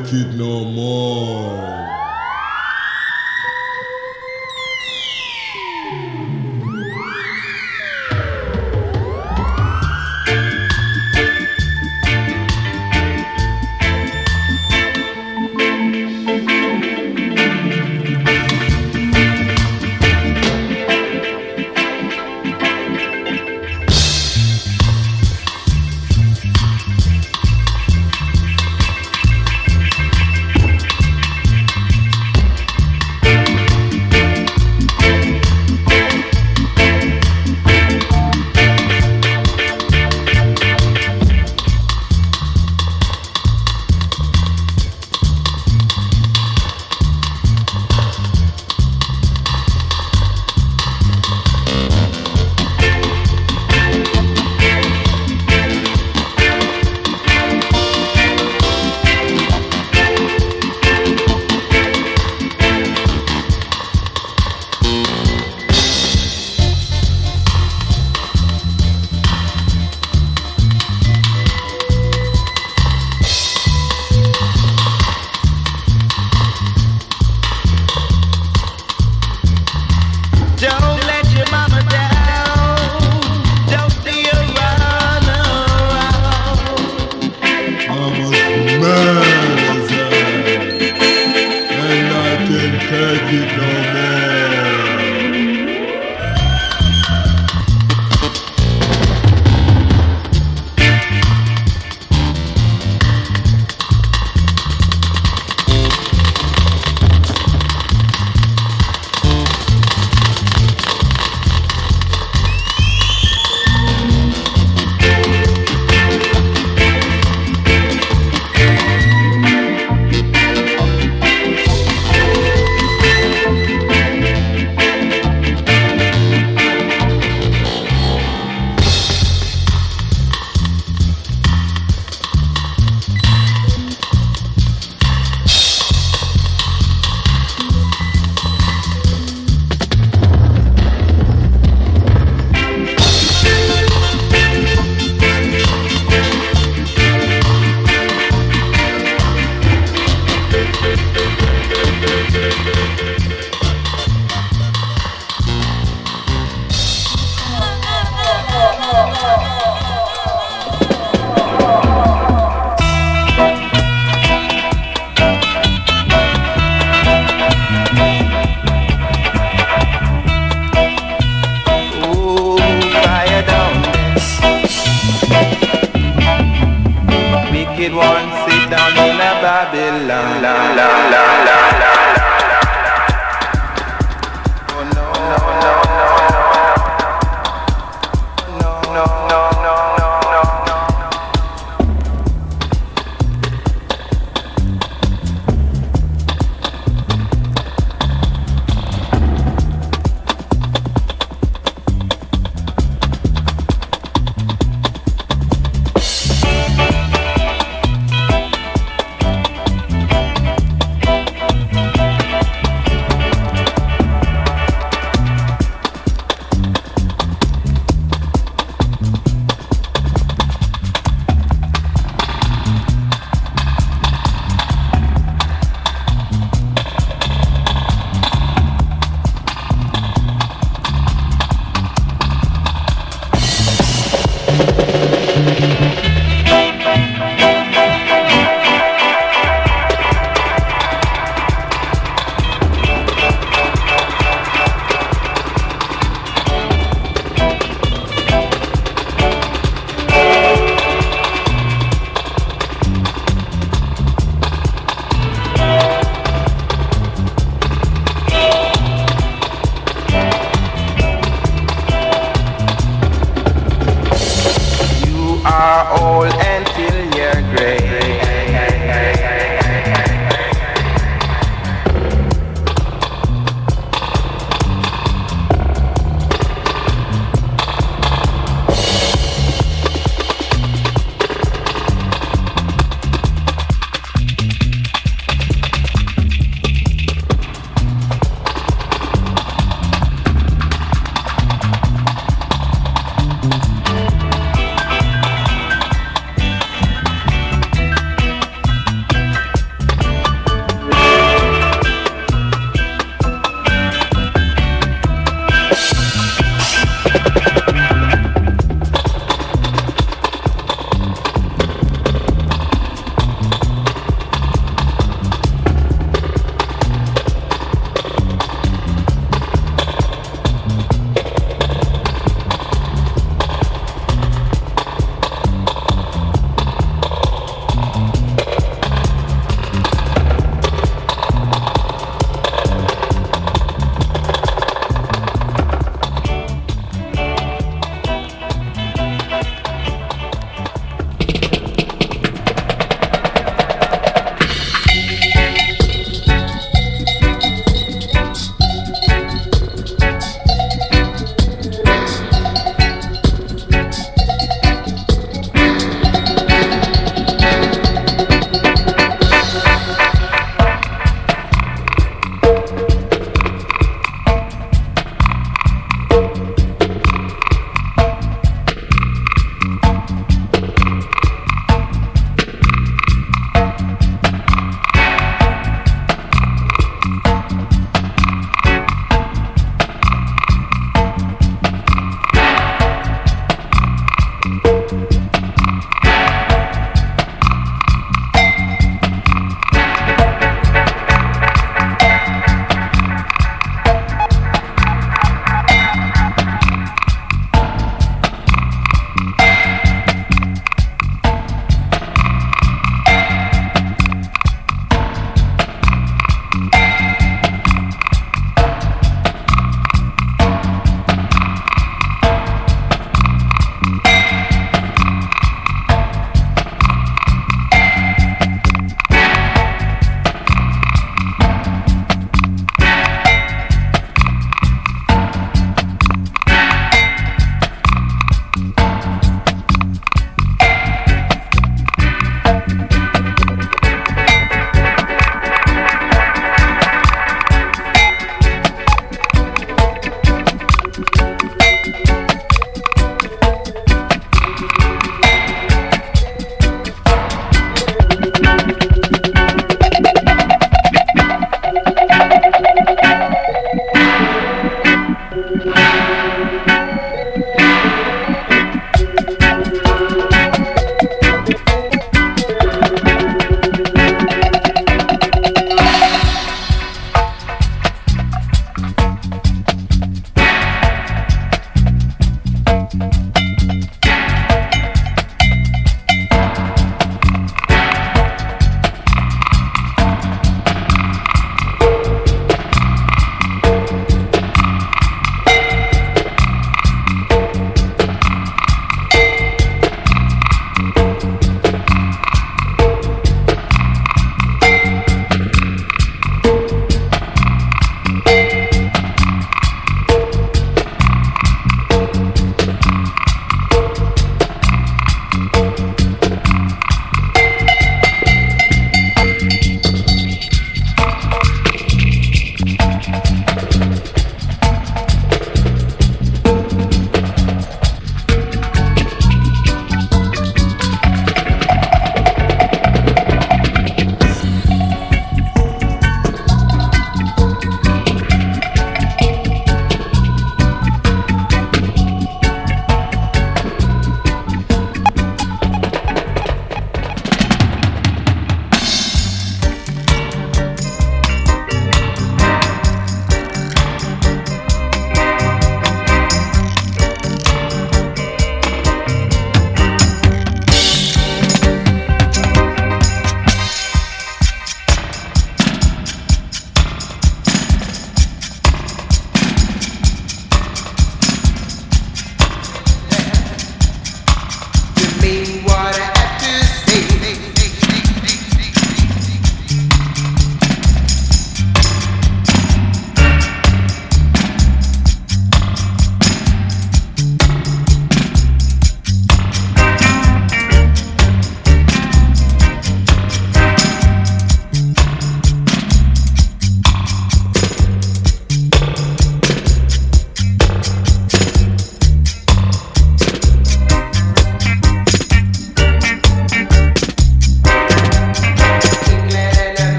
like it no more.